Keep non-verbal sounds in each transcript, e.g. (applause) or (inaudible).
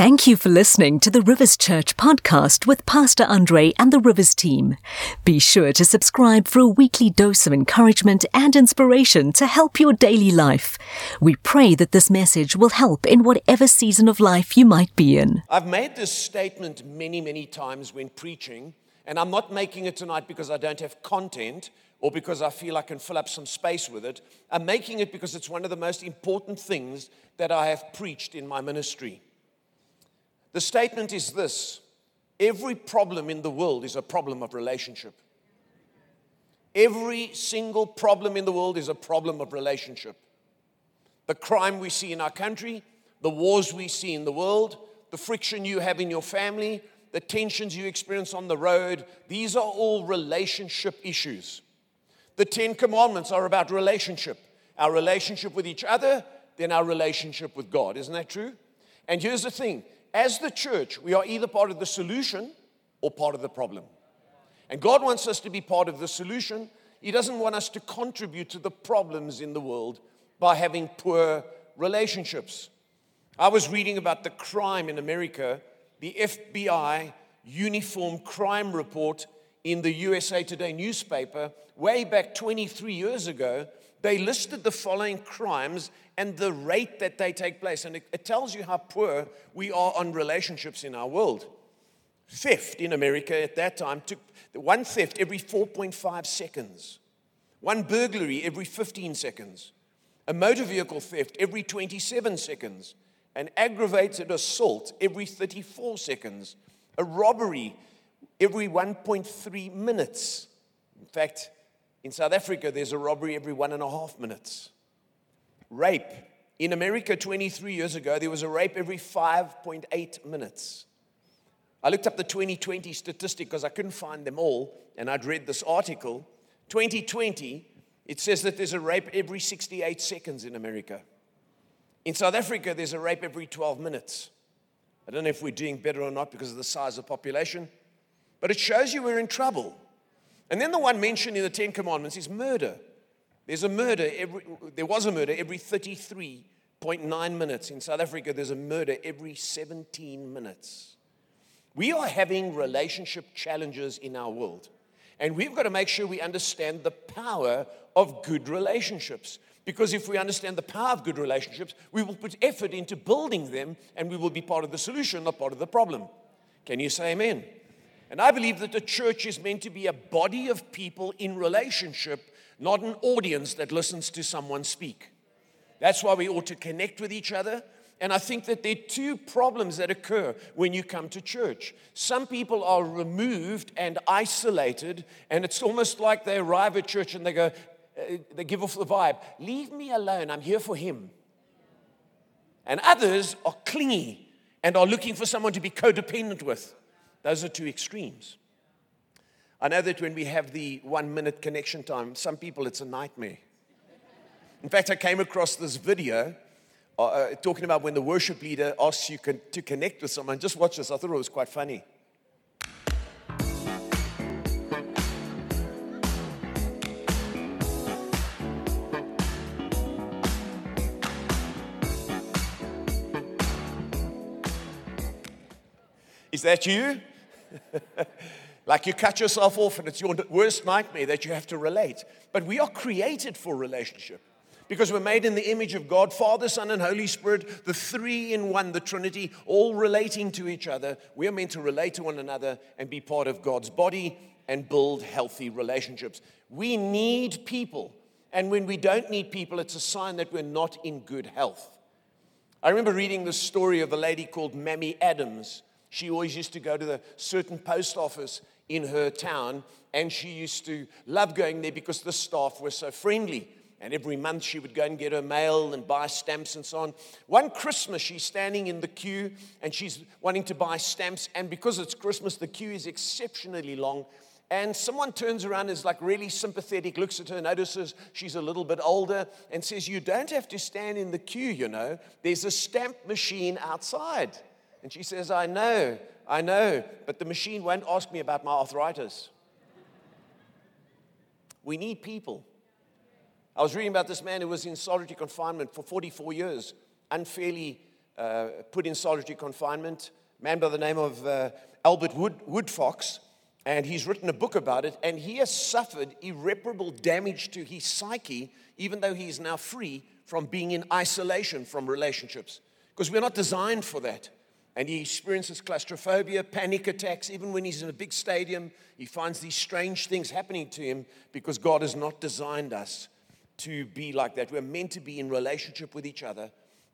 Thank you for listening to the Rivers Church podcast with Pastor Andre and the Rivers team. Be sure to subscribe for a weekly dose of encouragement and inspiration to help your daily life. We pray that this message will help in whatever season of life you might be in. I've made this statement many, many times when preaching, and I'm not making it tonight because I don't have content or because I feel I can fill up some space with it. I'm making it because it's one of the most important things that I have preached in my ministry. The statement is this every problem in the world is a problem of relationship. Every single problem in the world is a problem of relationship. The crime we see in our country, the wars we see in the world, the friction you have in your family, the tensions you experience on the road, these are all relationship issues. The Ten Commandments are about relationship our relationship with each other, then our relationship with God. Isn't that true? And here's the thing as the church, we are either part of the solution or part of the problem. And God wants us to be part of the solution. He doesn't want us to contribute to the problems in the world by having poor relationships. I was reading about the crime in America, the FBI Uniform Crime Report in the USA Today newspaper, way back 23 years ago. They listed the following crimes and the rate that they take place. And it, it tells you how poor we are on relationships in our world. Theft in America at that time took one theft every 4.5 seconds, one burglary every 15 seconds, a motor vehicle theft every 27 seconds, an aggravated assault every 34 seconds, a robbery every 1.3 minutes. In fact, in South Africa, there's a robbery every one and a half minutes. Rape. In America, 23 years ago, there was a rape every 5.8 minutes. I looked up the 2020 statistic because I couldn't find them all, and I'd read this article. 2020, it says that there's a rape every 68 seconds in America. In South Africa, there's a rape every 12 minutes. I don't know if we're doing better or not because of the size of population, but it shows you we're in trouble. And then the one mentioned in the Ten Commandments is murder. There's a murder every, there was a murder every 33.9 minutes. In South Africa, there's a murder every 17 minutes. We are having relationship challenges in our world. And we've got to make sure we understand the power of good relationships. Because if we understand the power of good relationships, we will put effort into building them and we will be part of the solution, not part of the problem. Can you say amen? And I believe that the church is meant to be a body of people in relationship not an audience that listens to someone speak. That's why we ought to connect with each other. And I think that there are two problems that occur when you come to church. Some people are removed and isolated, and it's almost like they arrive at church and they go, uh, they give off the vibe, leave me alone, I'm here for him. And others are clingy and are looking for someone to be codependent with. Those are two extremes. I know that when we have the one minute connection time, some people it's a nightmare. In fact, I came across this video uh, uh, talking about when the worship leader asks you con- to connect with someone. Just watch this, I thought it was quite funny. Is that you? (laughs) Like you cut yourself off and it's your worst nightmare that you have to relate. But we are created for relationship because we're made in the image of God, Father, Son, and Holy Spirit, the three in one, the Trinity, all relating to each other. We are meant to relate to one another and be part of God's body and build healthy relationships. We need people. And when we don't need people, it's a sign that we're not in good health. I remember reading the story of a lady called Mammy Adams. She always used to go to the certain post office in her town, and she used to love going there because the staff were so friendly. And every month she would go and get her mail and buy stamps and so on. One Christmas, she's standing in the queue and she's wanting to buy stamps. And because it's Christmas, the queue is exceptionally long. And someone turns around, is like really sympathetic, looks at her, notices she's a little bit older, and says, You don't have to stand in the queue, you know. There's a stamp machine outside. And she says, I know. I know, but the machine won't ask me about my arthritis. We need people. I was reading about this man who was in solitary confinement for 44 years, unfairly uh, put in solitary confinement, man by the name of uh, Albert Wood, Woodfox, and he's written a book about it, and he has suffered irreparable damage to his psyche, even though he is now free from being in isolation from relationships. Because we're not designed for that. And he experiences claustrophobia, panic attacks. Even when he's in a big stadium, he finds these strange things happening to him because God has not designed us to be like that. We're meant to be in relationship with each other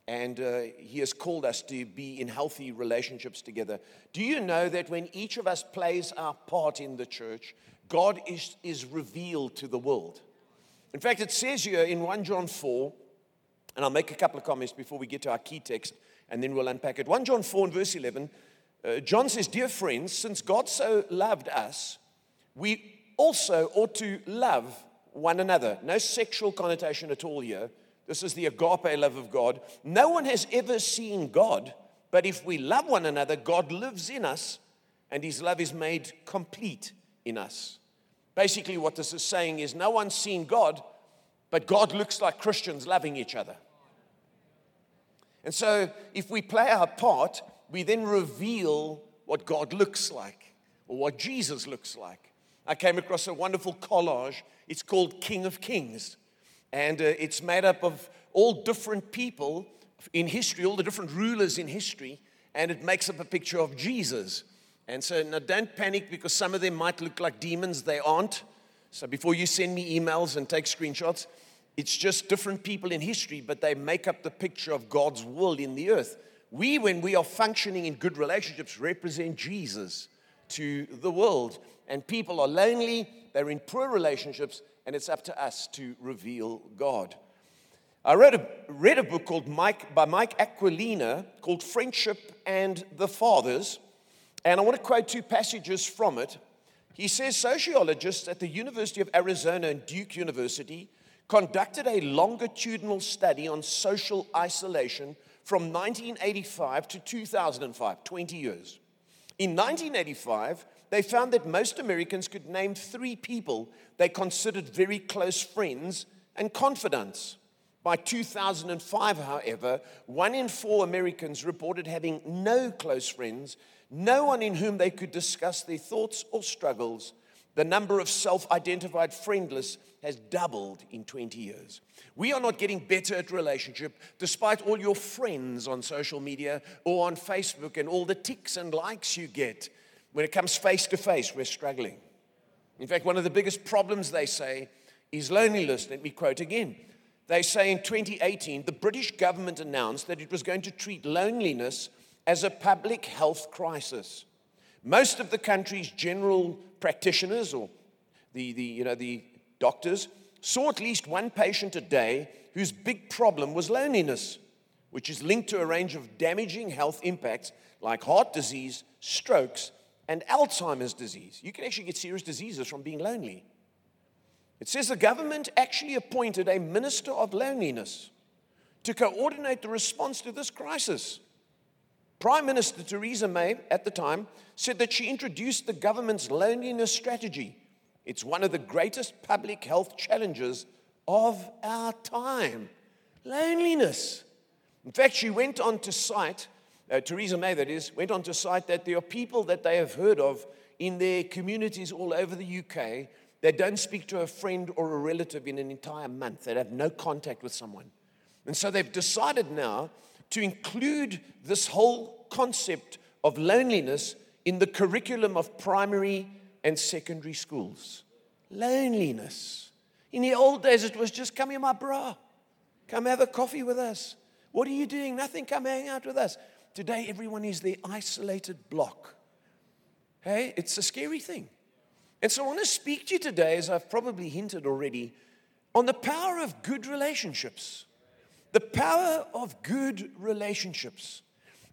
and uh, He has called us to be in healthy relationships together. Do you know that when each of us plays our part in the church, God is, is revealed to the world? In fact, it says here in 1 John 4, and I'll make a couple of comments before we get to our key text, and then we'll unpack it. 1 John 4 and verse 11, uh, John says, Dear friends, since God so loved us, we also ought to love one another. No sexual connotation at all here this is the agape love of God. No one has ever seen God, but if we love one another, God lives in us and his love is made complete in us. Basically, what this is saying is no one's seen God, but God looks like Christians loving each other. And so, if we play our part, we then reveal what God looks like or what Jesus looks like. I came across a wonderful collage. It's called King of Kings. And uh, it's made up of all different people in history, all the different rulers in history, and it makes up a picture of Jesus. And so now don't panic because some of them might look like demons, they aren't. So before you send me emails and take screenshots, it's just different people in history, but they make up the picture of God's will in the earth. We, when we are functioning in good relationships, represent Jesus to the world. And people are lonely, they're in poor relationships, and it's up to us to reveal God. I read a, read a book called Mike, by Mike Aquilina called Friendship and the Fathers, and I want to quote two passages from it. He says sociologists at the University of Arizona and Duke University conducted a longitudinal study on social isolation from 1985 to 2005, 20 years. In 1985, they found that most Americans could name three people they considered very close friends and confidants. By 2005, however, one in four Americans reported having no close friends, no one in whom they could discuss their thoughts or struggles. The number of self identified friendless has doubled in 20 years. We are not getting better at relationship despite all your friends on social media or on Facebook and all the ticks and likes you get. When it comes face to face, we're struggling. In fact, one of the biggest problems they say is loneliness. Let me quote again. They say in 2018, the British government announced that it was going to treat loneliness as a public health crisis. Most of the country's general practitioners or the, the, you know, the doctors saw at least one patient a day whose big problem was loneliness, which is linked to a range of damaging health impacts like heart disease, strokes, and Alzheimer's disease. You can actually get serious diseases from being lonely. It says the government actually appointed a minister of loneliness to coordinate the response to this crisis. Prime Minister Theresa May at the time said that she introduced the government's loneliness strategy. It's one of the greatest public health challenges of our time loneliness. In fact, she went on to cite uh, Theresa May, that is, went on to cite that there are people that they have heard of in their communities all over the UK that don't speak to a friend or a relative in an entire month, that have no contact with someone. And so they've decided now to include this whole concept of loneliness in the curriculum of primary and secondary schools. Loneliness. In the old days, it was just come here, my bra. Come have a coffee with us. What are you doing? Nothing. Come hang out with us. Today, everyone is the isolated block. Hey, it's a scary thing. And so I want to speak to you today, as I've probably hinted already, on the power of good relationships. The power of good relationships.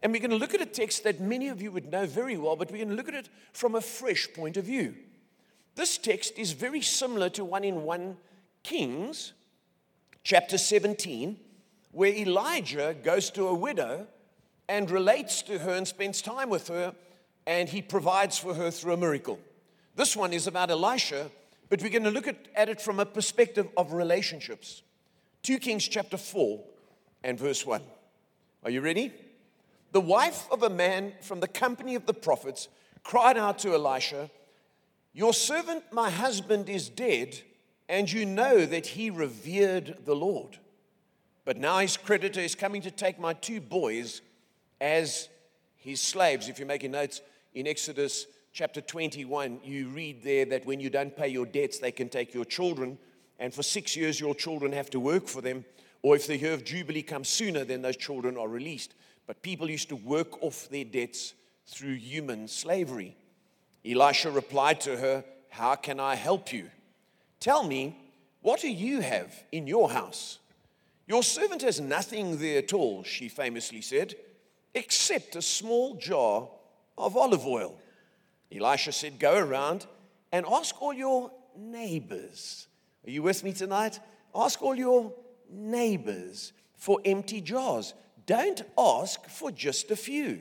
And we're going to look at a text that many of you would know very well, but we're going to look at it from a fresh point of view. This text is very similar to one in 1 Kings, chapter 17, where Elijah goes to a widow and relates to her and spends time with her, and he provides for her through a miracle. This one is about Elisha, but we're going to look at, at it from a perspective of relationships. 2 Kings chapter 4 and verse 1. Are you ready? the wife of a man from the company of the prophets cried out to Elisha, Your servant, my husband, is dead, and you know that he revered the Lord. But now his creditor is coming to take my two boys as his slaves. If you're making notes in Exodus chapter 21, you read there that when you don't pay your debts, they can take your children, and for six years, your children have to work for them. Or if the year of Jubilee comes sooner, then those children are released. But people used to work off their debts through human slavery. Elisha replied to her, How can I help you? Tell me, what do you have in your house? Your servant has nothing there at all, she famously said, except a small jar of olive oil. Elisha said, Go around and ask all your neighbors. Are you with me tonight? Ask all your neighbors for empty jars. Don't ask for just a few.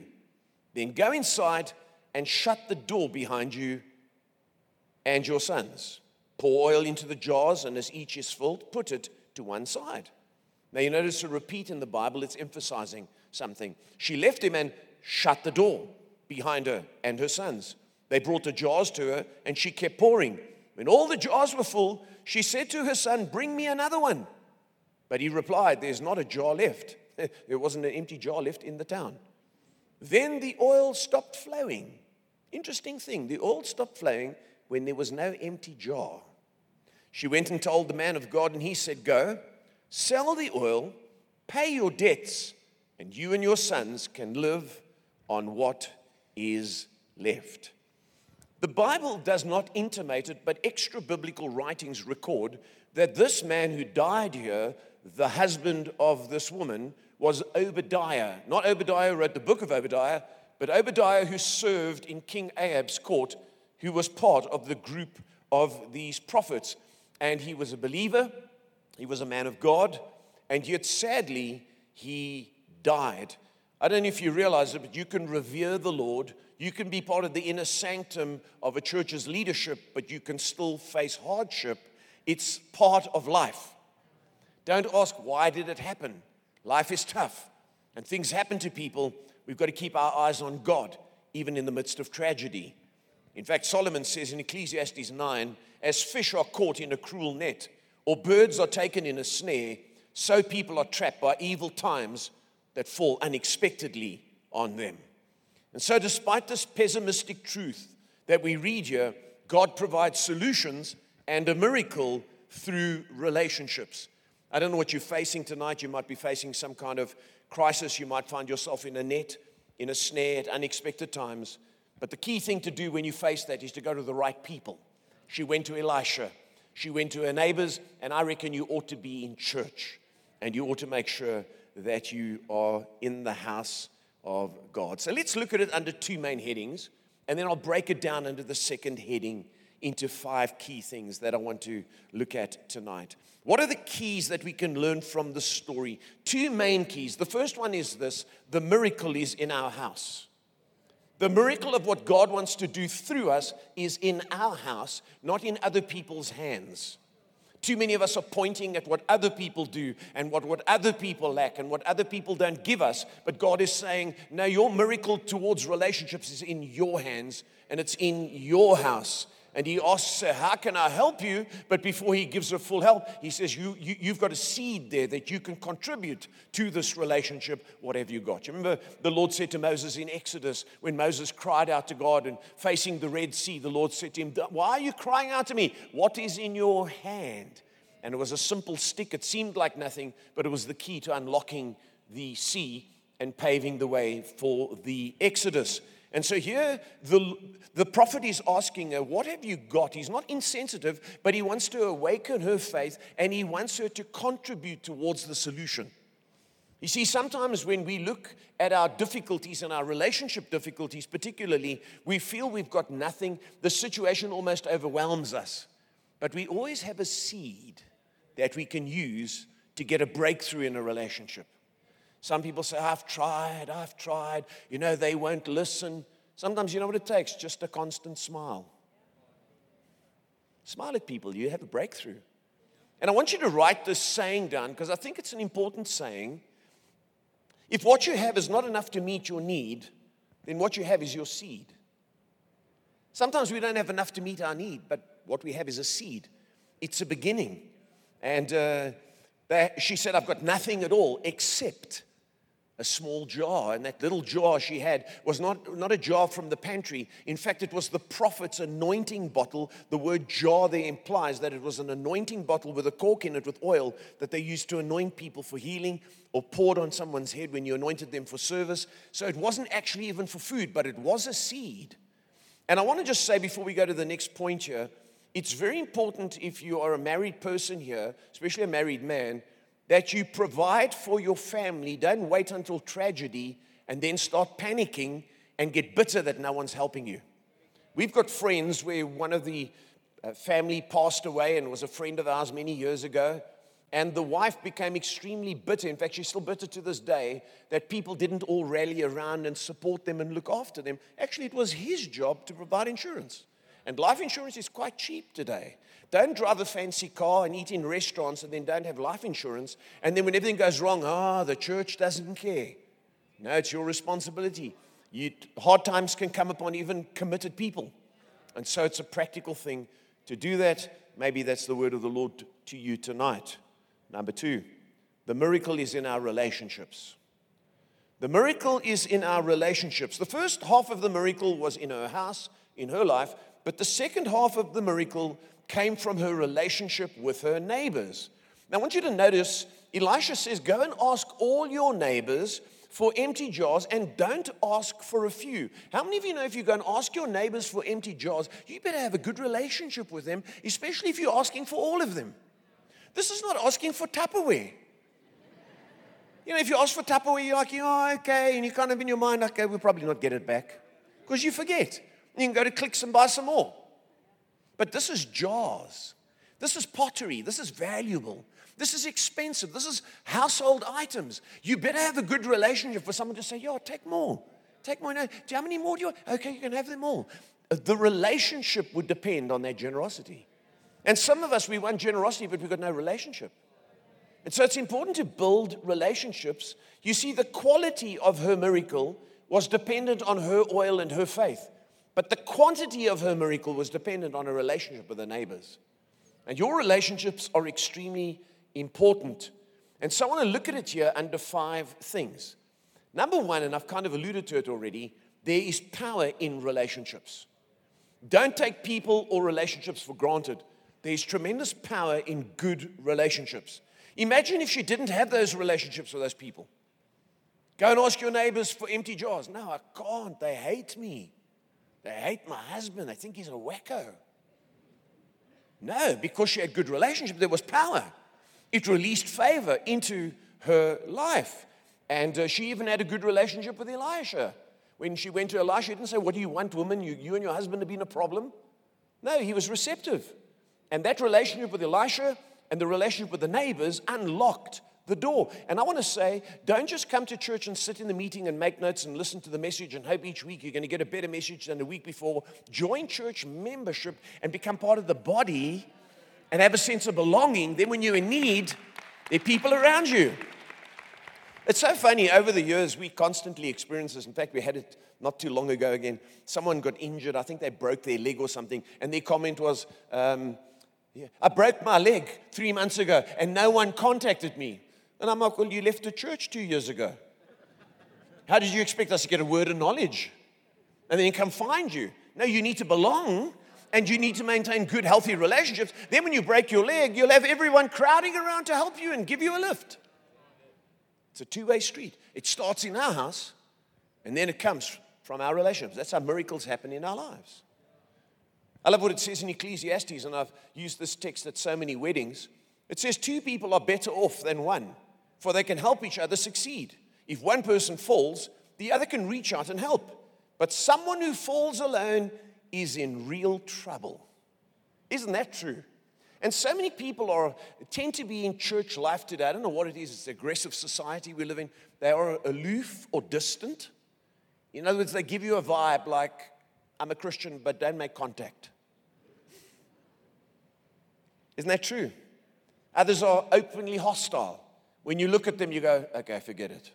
Then go inside and shut the door behind you and your sons. Pour oil into the jars, and as each is filled, put it to one side. Now, you notice a repeat in the Bible, it's emphasizing something. She left him and shut the door behind her and her sons. They brought the jars to her, and she kept pouring. When all the jars were full, she said to her son, Bring me another one. But he replied, There's not a jar left. (laughs) there wasn't an empty jar left in the town. Then the oil stopped flowing. Interesting thing, the oil stopped flowing when there was no empty jar. She went and told the man of God, and he said, Go, sell the oil, pay your debts, and you and your sons can live on what is left. The Bible does not intimate it, but extra biblical writings record that this man who died here, the husband of this woman, was Obadiah. Not Obadiah who wrote the book of Obadiah, but Obadiah who served in King Ahab's court, who was part of the group of these prophets. And he was a believer, he was a man of God, and yet sadly, he died. I don't know if you realize it, but you can revere the Lord. You can be part of the inner sanctum of a church's leadership, but you can still face hardship. It's part of life. Don't ask, why did it happen? Life is tough and things happen to people. We've got to keep our eyes on God, even in the midst of tragedy. In fact, Solomon says in Ecclesiastes 9 as fish are caught in a cruel net, or birds are taken in a snare, so people are trapped by evil times that fall unexpectedly on them. And so, despite this pessimistic truth that we read here, God provides solutions and a miracle through relationships. I don't know what you're facing tonight. You might be facing some kind of crisis. You might find yourself in a net, in a snare at unexpected times. But the key thing to do when you face that is to go to the right people. She went to Elisha. She went to her neighbors, and I reckon you ought to be in church. And you ought to make sure that you are in the house of God. So let's look at it under two main headings, and then I'll break it down under the second heading into five key things that I want to look at tonight. What are the keys that we can learn from the story? Two main keys. The first one is this the miracle is in our house. The miracle of what God wants to do through us is in our house, not in other people's hands. Too many of us are pointing at what other people do and what, what other people lack and what other people don't give us. But God is saying, no, your miracle towards relationships is in your hands and it's in your house and he asks How can I help you? But before he gives her full help, he says, you, you, You've got a seed there that you can contribute to this relationship, whatever you got. You remember the Lord said to Moses in Exodus, when Moses cried out to God and facing the Red Sea, the Lord said to him, Why are you crying out to me? What is in your hand? And it was a simple stick. It seemed like nothing, but it was the key to unlocking the sea and paving the way for the Exodus. And so here, the, the prophet is asking her, What have you got? He's not insensitive, but he wants to awaken her faith and he wants her to contribute towards the solution. You see, sometimes when we look at our difficulties and our relationship difficulties, particularly, we feel we've got nothing. The situation almost overwhelms us. But we always have a seed that we can use to get a breakthrough in a relationship. Some people say, I've tried, I've tried. You know, they won't listen. Sometimes you know what it takes? Just a constant smile. Smile at people, you have a breakthrough. And I want you to write this saying down because I think it's an important saying. If what you have is not enough to meet your need, then what you have is your seed. Sometimes we don't have enough to meet our need, but what we have is a seed. It's a beginning. And uh, she said, I've got nothing at all except a small jar. And that little jar she had was not, not a jar from the pantry. In fact, it was the prophet's anointing bottle. The word jar there implies that it was an anointing bottle with a cork in it with oil that they used to anoint people for healing or poured on someone's head when you anointed them for service. So it wasn't actually even for food, but it was a seed. And I want to just say before we go to the next point here, it's very important if you are a married person here, especially a married man, that you provide for your family. Don't wait until tragedy and then start panicking and get bitter that no one's helping you. We've got friends where one of the uh, family passed away and was a friend of ours many years ago. And the wife became extremely bitter. In fact, she's still bitter to this day that people didn't all rally around and support them and look after them. Actually, it was his job to provide insurance. And life insurance is quite cheap today. Don't drive a fancy car and eat in restaurants and then don't have life insurance. And then when everything goes wrong, ah, oh, the church doesn't care. No, it's your responsibility. You, hard times can come upon even committed people. And so it's a practical thing to do that. Maybe that's the word of the Lord to you tonight. Number two, the miracle is in our relationships. The miracle is in our relationships. The first half of the miracle was in her house, in her life, but the second half of the miracle came from her relationship with her neighbors. Now, I want you to notice Elisha says, Go and ask all your neighbors for empty jars and don't ask for a few. How many of you know if you go and ask your neighbors for empty jars, you better have a good relationship with them, especially if you're asking for all of them? This is not asking for Tupperware. You know, if you ask for Tupperware, you're like, oh, okay, and you kind of in your mind, okay, we'll probably not get it back because you forget. You can go to Clicks and buy some more. But this is jars. This is pottery. This is valuable. This is expensive. This is household items. You better have a good relationship for someone to say, Yo, take more. Take more. No, how many more do you want? Okay, you can have them all. Uh, the relationship would depend on that generosity. And some of us, we want generosity, but we've got no relationship. And so it's important to build relationships. You see, the quality of her miracle was dependent on her oil and her faith. But the quantity of her miracle was dependent on her relationship with her neighbors. And your relationships are extremely important. And so I want to look at it here under five things. Number one, and I've kind of alluded to it already, there is power in relationships. Don't take people or relationships for granted. There's tremendous power in good relationships. Imagine if she didn't have those relationships with those people. Go and ask your neighbors for empty jars. No, I can't. They hate me. They hate my husband. They think he's a wacko. No, because she had good relationship, there was power. It released favor into her life. And uh, she even had a good relationship with Elisha. When she went to Elisha, he didn't say, What do you want, woman? You, you and your husband have been a problem. No, he was receptive. And that relationship with Elisha and the relationship with the neighbors unlocked the door. And I want to say, don't just come to church and sit in the meeting and make notes and listen to the message and hope each week you're going to get a better message than the week before. Join church membership and become part of the body and have a sense of belonging. Then, when you're in need, there are people around you. It's so funny, over the years, we constantly experience this. In fact, we had it not too long ago again. Someone got injured. I think they broke their leg or something. And their comment was, um, yeah, I broke my leg three months ago and no one contacted me. And I'm like, well, you left the church two years ago. How did you expect us to get a word of knowledge and then come find you? No, you need to belong and you need to maintain good, healthy relationships. Then, when you break your leg, you'll have everyone crowding around to help you and give you a lift. It's a two way street. It starts in our house and then it comes from our relationships. That's how miracles happen in our lives. I love what it says in Ecclesiastes, and I've used this text at so many weddings. It says, Two people are better off than one for they can help each other succeed. If one person falls, the other can reach out and help. But someone who falls alone is in real trouble. Isn't that true? And so many people are tend to be in church life today. I don't know what it is. It's aggressive society we live in. They are aloof or distant. In other words, they give you a vibe like, I'm a Christian, but don't make contact. Isn't that true? Others are openly hostile. When you look at them, you go, okay, forget it.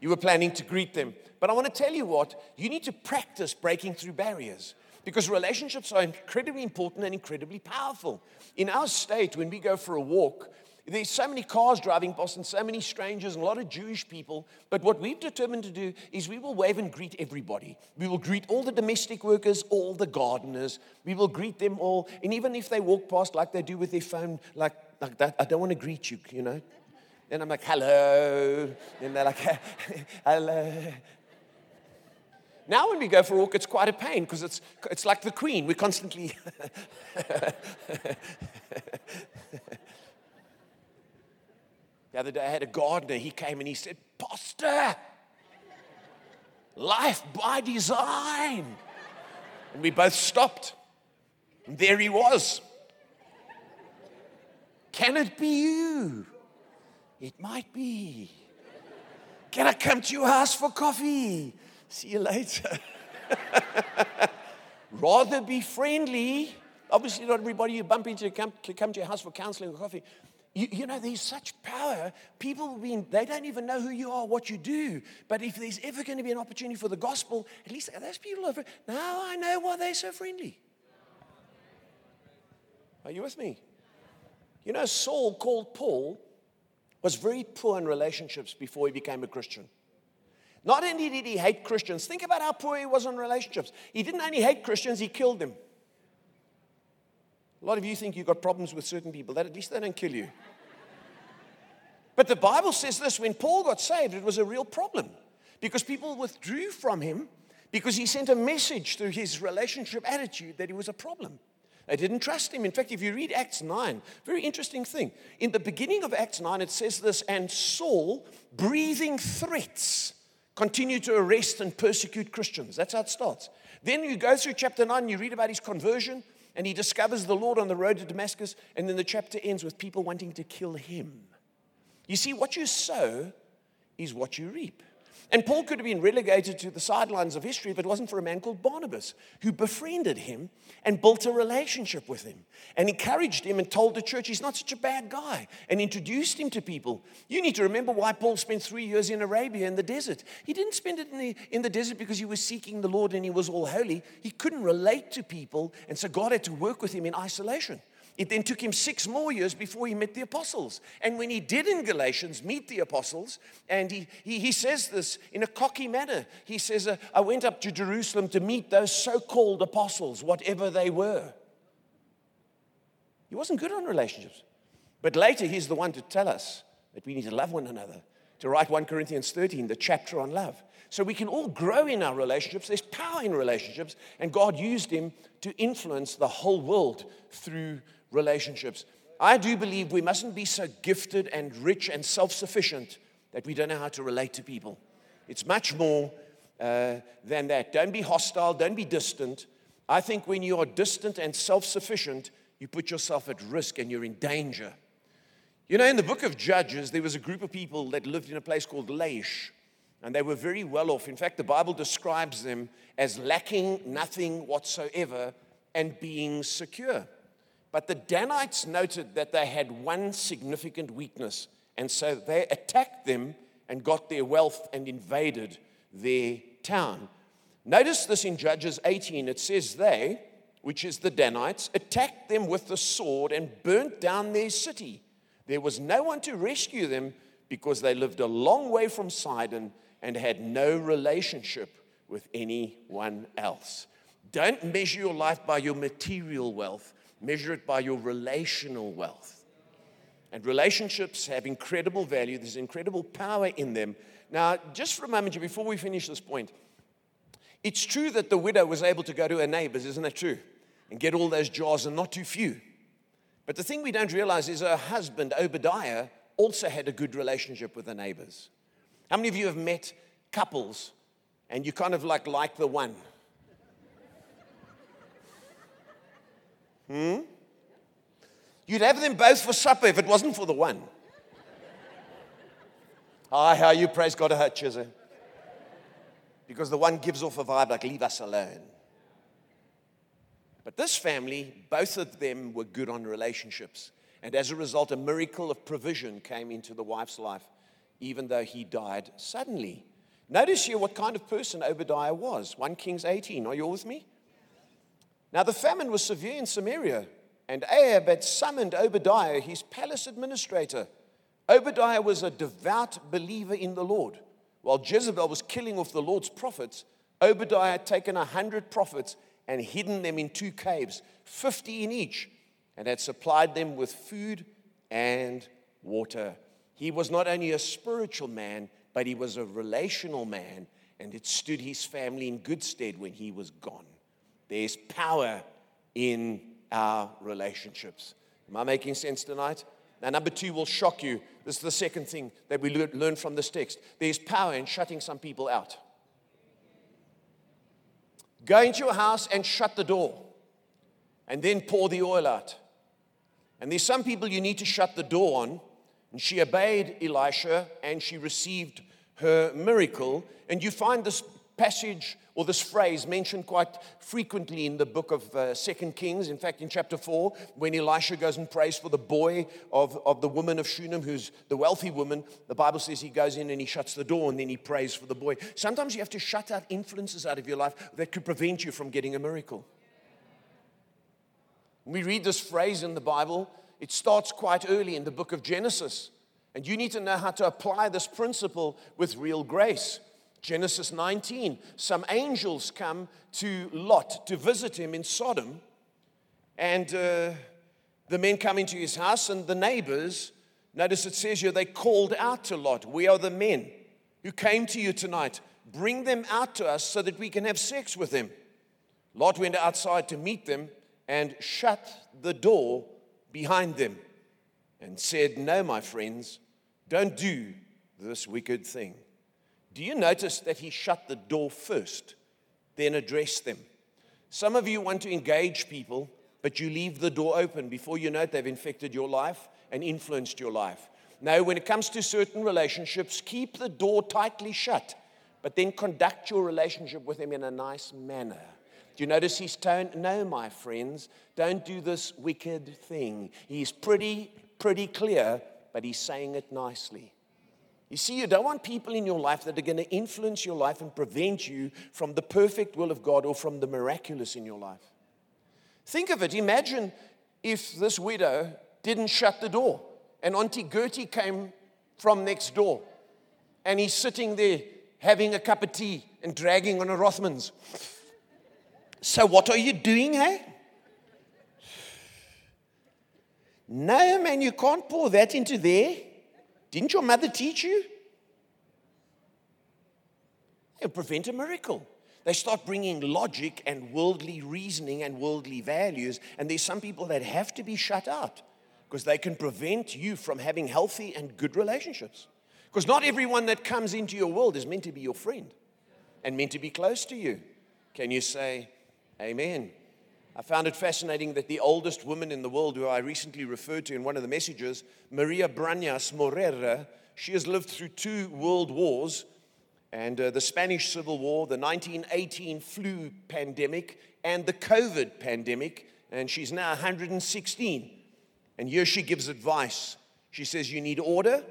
You were planning to greet them. But I want to tell you what, you need to practice breaking through barriers because relationships are incredibly important and incredibly powerful. In our state, when we go for a walk, there's so many cars driving past and so many strangers and a lot of Jewish people. But what we've determined to do is we will wave and greet everybody. We will greet all the domestic workers, all the gardeners. We will greet them all. And even if they walk past like they do with their phone, like, like that, I don't want to greet you, you know. Then I'm like, hello. And they're like, (laughs) hello. Now, when we go for a walk, it's quite a pain because it's, it's like the queen. We're constantly. (laughs) (laughs) the other day, I had a gardener. He came and he said, Pastor, life by design. And we both stopped. And there he was. Can it be you? It might be. Can I come to your house for coffee? See you later. (laughs) Rather be friendly. Obviously, not everybody you bump into can come, to your house for counseling or coffee. You, you, know, there's such power. People being, they don't even know who you are, what you do. But if there's ever going to be an opportunity for the gospel, at least those people are. Now I know why they're so friendly. Are you with me? You know, Saul called Paul was very poor in relationships before he became a Christian. Not only did he hate Christians, think about how poor he was in relationships. He didn't only hate Christians, he killed them. A lot of you think you've got problems with certain people, that at least they don't kill you. But the Bible says this when Paul got saved, it was a real problem because people withdrew from him because he sent a message through his relationship attitude that he was a problem. They didn't trust him. In fact, if you read Acts 9, very interesting thing. In the beginning of Acts 9, it says this, and Saul, breathing threats, continued to arrest and persecute Christians. That's how it starts. Then you go through chapter 9, you read about his conversion, and he discovers the Lord on the road to Damascus, and then the chapter ends with people wanting to kill him. You see, what you sow is what you reap. And Paul could have been relegated to the sidelines of history if it wasn't for a man called Barnabas, who befriended him and built a relationship with him and encouraged him and told the church he's not such a bad guy and introduced him to people. You need to remember why Paul spent three years in Arabia in the desert. He didn't spend it in the, in the desert because he was seeking the Lord and he was all holy. He couldn't relate to people, and so God had to work with him in isolation. It then took him six more years before he met the apostles. And when he did in Galatians meet the apostles, and he, he, he says this in a cocky manner, he says, uh, I went up to Jerusalem to meet those so called apostles, whatever they were. He wasn't good on relationships. But later, he's the one to tell us that we need to love one another, to write 1 Corinthians 13, the chapter on love. So we can all grow in our relationships. There's power in relationships, and God used him to influence the whole world through relationships. I do believe we mustn't be so gifted and rich and self sufficient that we don't know how to relate to people. It's much more uh, than that. Don't be hostile, don't be distant. I think when you are distant and self sufficient, you put yourself at risk and you're in danger. You know, in the book of Judges, there was a group of people that lived in a place called Laish, and they were very well off. In fact, the Bible describes them as lacking nothing whatsoever and being secure. But the Danites noted that they had one significant weakness, and so they attacked them and got their wealth and invaded their town. Notice this in Judges 18. It says they, which is the Danites, attacked them with the sword and burnt down their city. There was no one to rescue them because they lived a long way from Sidon and had no relationship with anyone else. Don't measure your life by your material wealth, measure it by your relational wealth. And relationships have incredible value, there's incredible power in them. Now, just for a moment, before we finish this point, it's true that the widow was able to go to her neighbors, isn't that true? And get all those jars, and not too few. But the thing we don't realize is her husband, Obadiah, also had a good relationship with the neighbors. How many of you have met couples and you kind of like like the one? Hmm? You'd have them both for supper if it wasn't for the one. Hi, how you praise God Chizzy? Because the one gives off a vibe like, leave us alone. But this family, both of them were good on relationships. And as a result, a miracle of provision came into the wife's life even though he died suddenly. Notice here what kind of person Obadiah was. 1 Kings 18. Are you all with me? Now, the famine was severe in Samaria, and Ahab had summoned Obadiah, his palace administrator. Obadiah was a devout believer in the Lord. While Jezebel was killing off the Lord's prophets, Obadiah had taken a hundred prophets and hidden them in two caves, 50 in each, and had supplied them with food and water. He was not only a spiritual man, but he was a relational man, and it stood his family in good stead when he was gone. There's power in our relationships. Am I making sense tonight? Now, number two will shock you. This is the second thing that we learn from this text. There's power in shutting some people out. Go into your house and shut the door, and then pour the oil out. And there's some people you need to shut the door on. And she obeyed Elisha and she received her miracle. And you find this passage or this phrase mentioned quite frequently in the book of uh, Second Kings. In fact, in chapter 4, when Elisha goes and prays for the boy of, of the woman of Shunem, who's the wealthy woman, the Bible says he goes in and he shuts the door and then he prays for the boy. Sometimes you have to shut out influences out of your life that could prevent you from getting a miracle. we read this phrase in the Bible, it starts quite early in the book of Genesis. And you need to know how to apply this principle with real grace. Genesis 19, some angels come to Lot to visit him in Sodom. And uh, the men come into his house, and the neighbors, notice it says here, they called out to Lot, We are the men who came to you tonight. Bring them out to us so that we can have sex with them. Lot went outside to meet them and shut the door behind them and said, No, my friends, don't do this wicked thing. Do you notice that he shut the door first, then addressed them? Some of you want to engage people, but you leave the door open. Before you know it, they've infected your life and influenced your life. Now, when it comes to certain relationships, keep the door tightly shut, but then conduct your relationship with them in a nice manner. Do you notice his tone? No, my friends, don't do this wicked thing. He's pretty, pretty clear, but he's saying it nicely. You see, you don't want people in your life that are going to influence your life and prevent you from the perfect will of God or from the miraculous in your life. Think of it. Imagine if this widow didn't shut the door and Auntie Gertie came from next door and he's sitting there having a cup of tea and dragging on a Rothmans. So, what are you doing, hey? No, man, you can't pour that into there. Didn't your mother teach you? It'll prevent a miracle. They start bringing logic and worldly reasoning and worldly values, and there's some people that have to be shut out because they can prevent you from having healthy and good relationships. Because not everyone that comes into your world is meant to be your friend and meant to be close to you. Can you say amen? I found it fascinating that the oldest woman in the world, who I recently referred to in one of the messages, Maria Branyas Morera, she has lived through two world wars and uh, the Spanish Civil War, the 1918 flu pandemic, and the COVID pandemic. And she's now 116. And here she gives advice. She says, You need order,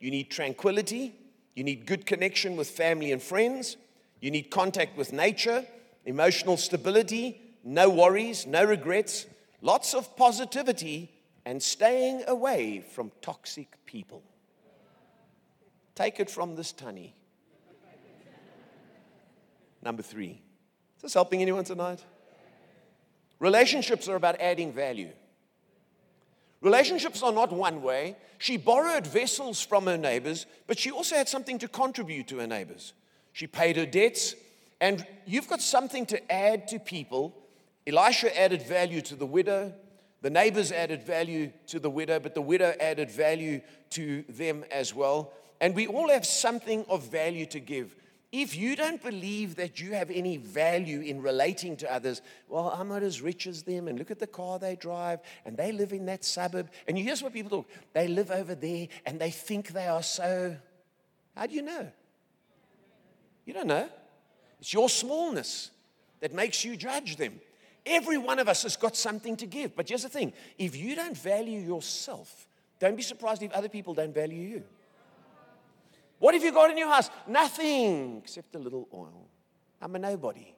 you need tranquility, you need good connection with family and friends, you need contact with nature, emotional stability, no worries, no regrets, lots of positivity, and staying away from toxic people. Take it from this tunny. Number three. Is this helping anyone tonight? Relationships are about adding value. Relationships are not one way. She borrowed vessels from her neighbors, but she also had something to contribute to her neighbors. She paid her debts, and you've got something to add to people Elisha added value to the widow. The neighbors added value to the widow, but the widow added value to them as well. And we all have something of value to give. If you don't believe that you have any value in relating to others, well, I'm not as rich as them, and look at the car they drive, and they live in that suburb. And here's what people talk they live over there, and they think they are so. How do you know? You don't know. It's your smallness that makes you judge them. Every one of us has got something to give. But here's the thing if you don't value yourself, don't be surprised if other people don't value you. What have you got in your house? Nothing except a little oil. I'm a nobody.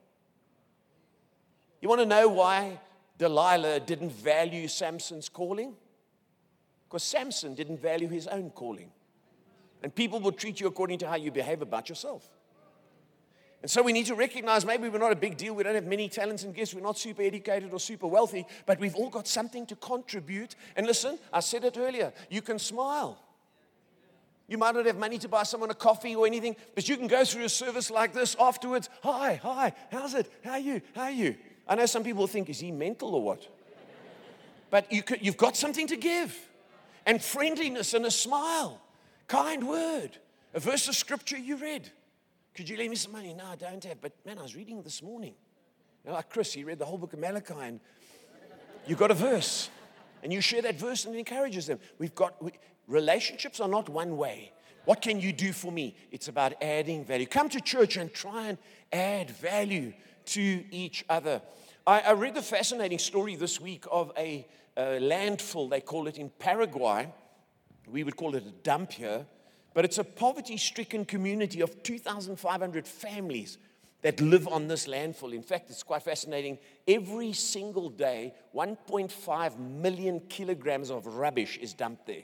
You want to know why Delilah didn't value Samson's calling? Because Samson didn't value his own calling. And people will treat you according to how you behave about yourself. And so we need to recognize maybe we're not a big deal. We don't have many talents and gifts. We're not super educated or super wealthy, but we've all got something to contribute. And listen, I said it earlier you can smile. You might not have money to buy someone a coffee or anything, but you can go through a service like this afterwards. Hi, hi, how's it? How are you? How are you? I know some people think, is he mental or what? But you could, you've got something to give. And friendliness and a smile, kind word, a verse of scripture you read. Could you lend me some money? No, I don't have. But man, I was reading this morning. You know, like Chris, he read the whole book of Malachi and you got a verse. And you share that verse and it encourages them. We've got we, relationships are not one way. What can you do for me? It's about adding value. Come to church and try and add value to each other. I, I read the fascinating story this week of a, a landfill, they call it in Paraguay. We would call it a dump here but it's a poverty stricken community of 2,500 families that live on this landfill. In fact, it's quite fascinating. Every single day, 1.5 million kilograms of rubbish is dumped there.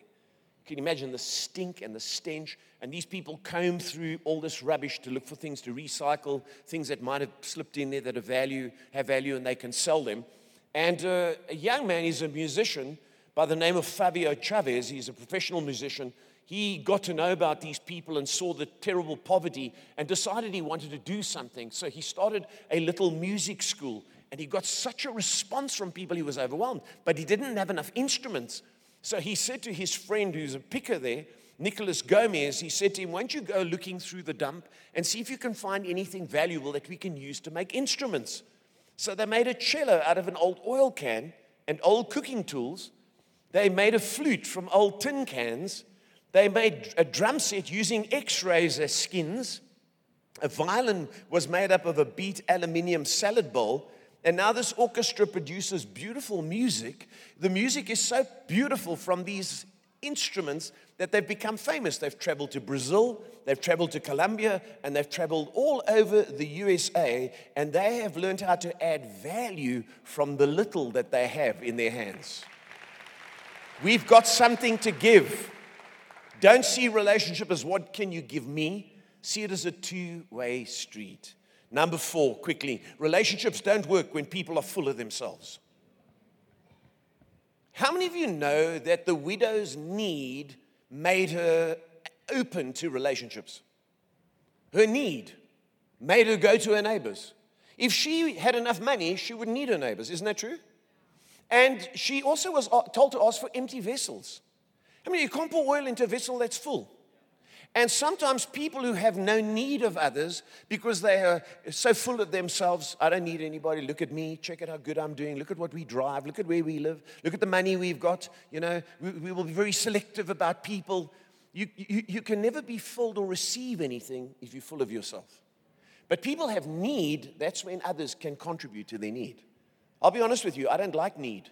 Can you imagine the stink and the stench? And these people comb through all this rubbish to look for things to recycle, things that might have slipped in there that have value, have value, and they can sell them. And uh, a young man, he's a musician by the name of Fabio Chavez. He's a professional musician he got to know about these people and saw the terrible poverty and decided he wanted to do something. So he started a little music school and he got such a response from people, he was overwhelmed. But he didn't have enough instruments. So he said to his friend, who's a picker there, Nicholas Gomez, he said to him, Why don't you go looking through the dump and see if you can find anything valuable that we can use to make instruments? So they made a cello out of an old oil can and old cooking tools. They made a flute from old tin cans they made a drum set using x rays as skins. A violin was made up of a beat aluminium salad bowl. And now this orchestra produces beautiful music. The music is so beautiful from these instruments that they've become famous. They've traveled to Brazil, they've traveled to Colombia, and they've traveled all over the USA, and they have learned how to add value from the little that they have in their hands. We've got something to give. Don't see relationship as what can you give me? See it as a two way street. Number four, quickly relationships don't work when people are full of themselves. How many of you know that the widow's need made her open to relationships? Her need made her go to her neighbors. If she had enough money, she wouldn't need her neighbors. Isn't that true? And she also was told to ask for empty vessels. I mean, you can't pour oil into a vessel that's full. And sometimes people who have no need of others because they are so full of themselves, I don't need anybody. Look at me. Check out how good I'm doing. Look at what we drive. Look at where we live. Look at the money we've got. You know, we, we will be very selective about people. You, you, you can never be filled or receive anything if you're full of yourself. But people have need. That's when others can contribute to their need. I'll be honest with you, I don't like need.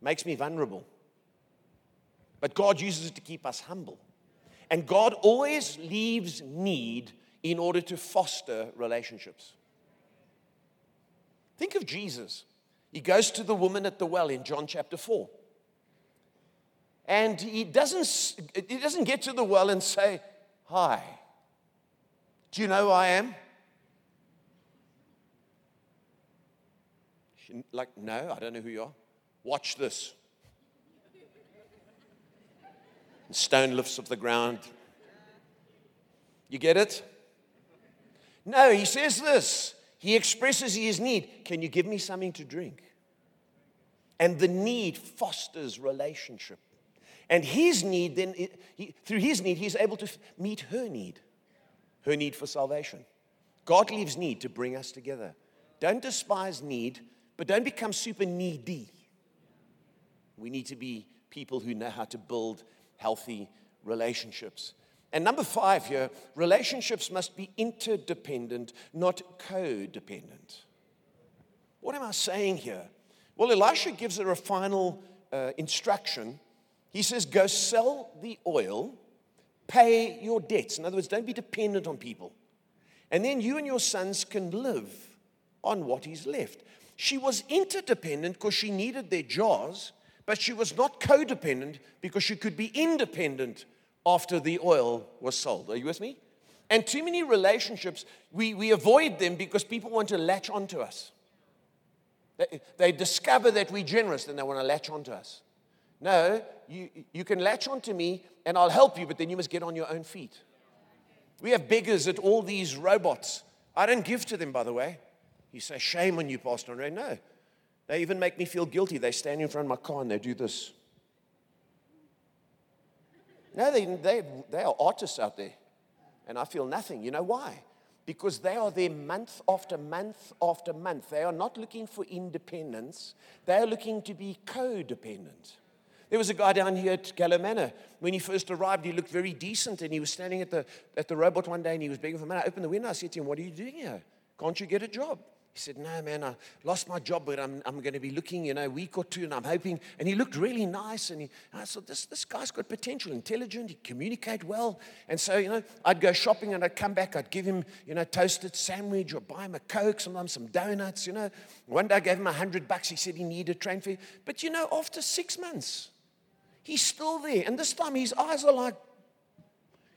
Makes me vulnerable. But God uses it to keep us humble. And God always leaves need in order to foster relationships. Think of Jesus. He goes to the woman at the well in John chapter 4. And he doesn't, he doesn't get to the well and say, Hi, do you know who I am? She, like, no, I don't know who you are. Watch this. Stone lifts off the ground. You get it? No, he says this. He expresses his need. Can you give me something to drink? And the need fosters relationship. And his need, then, he, through his need, he's able to meet her need, her need for salvation. God leaves need to bring us together. Don't despise need, but don't become super needy. We need to be people who know how to build healthy relationships. And number five here relationships must be interdependent, not codependent. What am I saying here? Well, Elisha gives her a final uh, instruction. He says, Go sell the oil Pay your debts. In other words, don't be dependent on people. And then you and your sons can live on what is left. She was interdependent because she needed their jars, but she was not codependent because she could be independent after the oil was sold. Are you with me? And too many relationships, we, we avoid them because people want to latch onto us. They, they discover that we're generous and they want to latch onto us. No, you, you can latch onto me and I'll help you, but then you must get on your own feet. We have beggars at all these robots. I don't give to them, by the way. You say, shame on you, Pastor Andre. No. They even make me feel guilty. They stand in front of my car and they do this. No, they, they, they are artists out there. And I feel nothing. You know why? Because they are there month after month after month. They are not looking for independence, they are looking to be codependent. There was a guy down here at Gallo Manor. When he first arrived, he looked very decent and he was standing at the, at the robot one day and he was begging for money. I opened the window. I said to him, What are you doing here? Can't you get a job? He said, No, man, I lost my job, but I'm, I'm going to be looking, you know, a week or two, and I'm hoping. And he looked really nice. And, he, and I thought, this, this guy's got potential, intelligent, he communicate well. And so, you know, I'd go shopping and I'd come back, I'd give him, you know, toasted sandwich or buy him a Coke, sometimes some donuts, you know. One day I gave him a hundred bucks. He said he needed a train fare. But, you know, after six months, he's still there. And this time his eyes are like,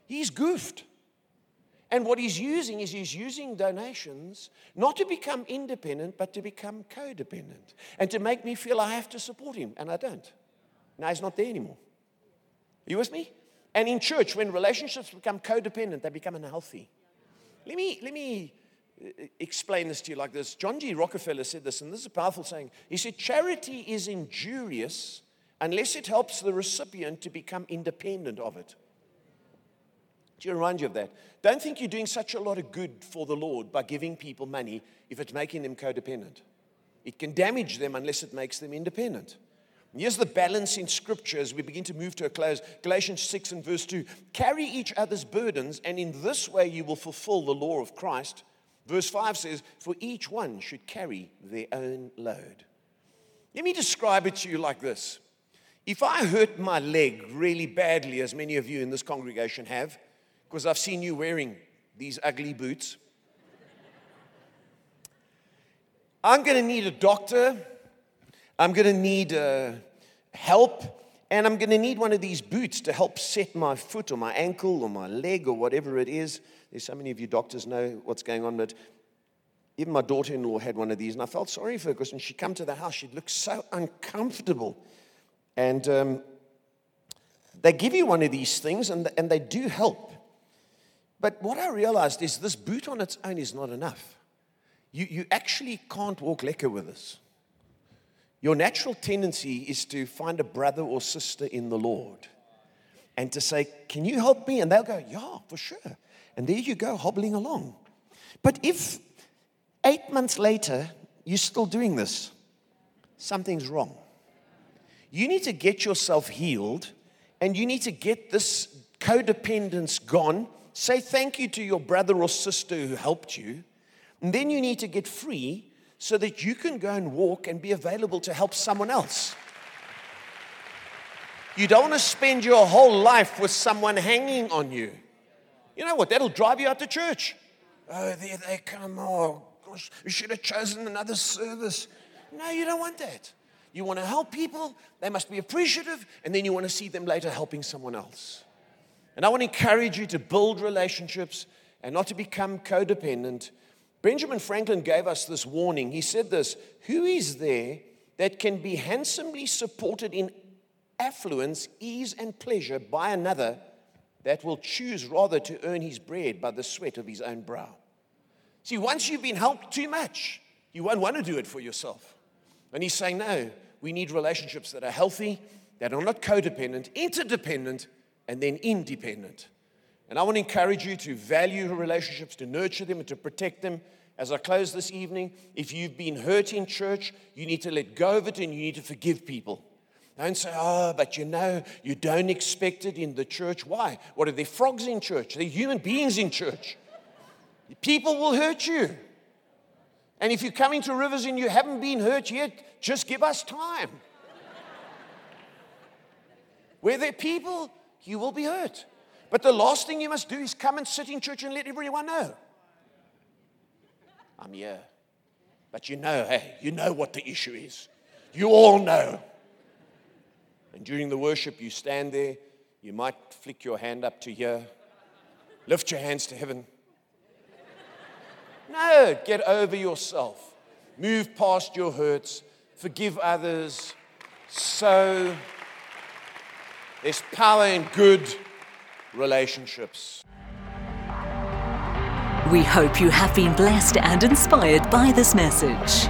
he's goofed. And what he's using is he's using donations not to become independent, but to become codependent and to make me feel I have to support him. And I don't. Now he's not there anymore. Are you with me? And in church, when relationships become codependent, they become unhealthy. Let me, let me uh, explain this to you like this. John D. Rockefeller said this, and this is a powerful saying. He said, Charity is injurious unless it helps the recipient to become independent of it. Do you remind you of that? Don't think you're doing such a lot of good for the Lord by giving people money if it's making them codependent. It can damage them unless it makes them independent. And here's the balance in scripture as we begin to move to a close. Galatians 6 and verse 2 Carry each other's burdens, and in this way you will fulfill the law of Christ. Verse 5 says, For each one should carry their own load. Let me describe it to you like this. If I hurt my leg really badly, as many of you in this congregation have, because I've seen you wearing these ugly boots. I'm going to need a doctor. I'm going to need uh, help. And I'm going to need one of these boots to help set my foot or my ankle or my leg or whatever it is. There's so many of you doctors know what's going on, but even my daughter-in-law had one of these, and I felt sorry for her because when she come to the house, she'd look so uncomfortable. And um, they give you one of these things, and, and they do help. But what I realized is this boot on its own is not enough. You, you actually can't walk lekker with this. Your natural tendency is to find a brother or sister in the Lord and to say, Can you help me? And they'll go, Yeah, for sure. And there you go, hobbling along. But if eight months later you're still doing this, something's wrong. You need to get yourself healed and you need to get this codependence gone Say thank you to your brother or sister who helped you. And then you need to get free so that you can go and walk and be available to help someone else. You don't want to spend your whole life with someone hanging on you. You know what? That'll drive you out to church. Oh, there they come. Oh, gosh, you should have chosen another service. No, you don't want that. You want to help people, they must be appreciative, and then you want to see them later helping someone else. And I want to encourage you to build relationships and not to become codependent. Benjamin Franklin gave us this warning. He said this Who is there that can be handsomely supported in affluence, ease, and pleasure by another that will choose rather to earn his bread by the sweat of his own brow? See, once you've been helped too much, you won't want to do it for yourself. And he's saying, No, we need relationships that are healthy, that are not codependent, interdependent, and then independent. And I want to encourage you to value relationships, to nurture them, and to protect them. As I close this evening, if you've been hurt in church, you need to let go of it and you need to forgive people. Don't say, oh, but you know, you don't expect it in the church. Why? What are they frogs in church? They're human beings in church. People will hurt you. And if you're coming to rivers and you haven't been hurt yet, just give us time. Where there people, you will be hurt. But the last thing you must do is come and sit in church and let everyone know. I'm here. But you know, hey, you know what the issue is. You all know. And during the worship, you stand there, you might flick your hand up to here, lift your hands to heaven. No, get over yourself. Move past your hurts, forgive others. So there's power in good relationships. We hope you have been blessed and inspired by this message.